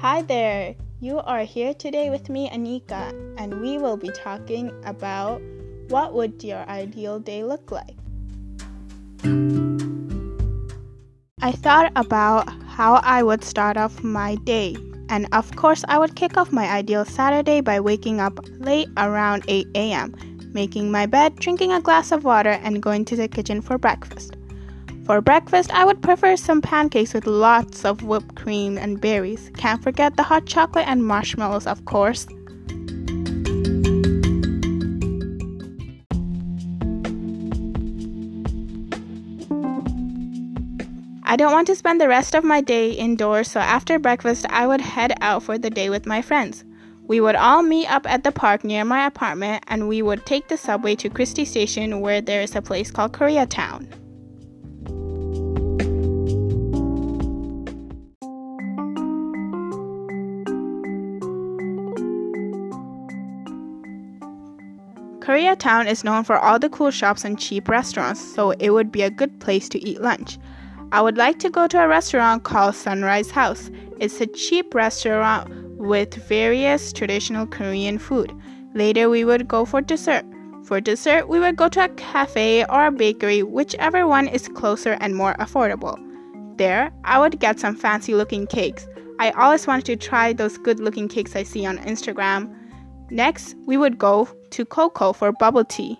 Hi there. You are here today with me, Anika, and we will be talking about what would your ideal day look like. I thought about how I would start off my day, and of course, I would kick off my ideal Saturday by waking up late around 8 a.m., making my bed, drinking a glass of water, and going to the kitchen for breakfast. For breakfast, I would prefer some pancakes with lots of whipped cream and berries. Can't forget the hot chocolate and marshmallows, of course. I don't want to spend the rest of my day indoors, so after breakfast, I would head out for the day with my friends. We would all meet up at the park near my apartment and we would take the subway to Christie Station where there is a place called Koreatown. Koreatown is known for all the cool shops and cheap restaurants, so it would be a good place to eat lunch. I would like to go to a restaurant called Sunrise House. It's a cheap restaurant with various traditional Korean food. Later, we would go for dessert. For dessert, we would go to a cafe or a bakery, whichever one is closer and more affordable. There, I would get some fancy looking cakes. I always wanted to try those good looking cakes I see on Instagram. Next, we would go to Coco for bubble tea.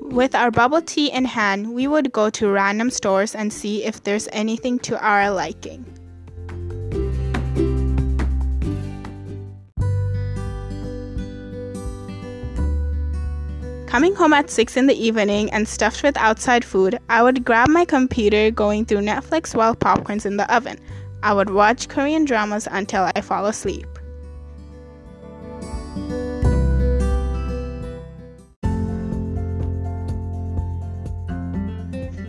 With our bubble tea in hand, we would go to random stores and see if there's anything to our liking. Coming home at 6 in the evening and stuffed with outside food, I would grab my computer going through Netflix while popcorn's in the oven. I would watch Korean dramas until I fall asleep.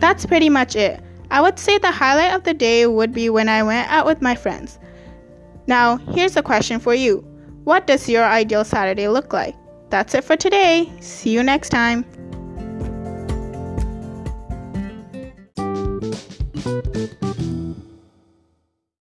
That's pretty much it. I would say the highlight of the day would be when I went out with my friends. Now, here's a question for you What does your ideal Saturday look like? That's it for today. See you next time.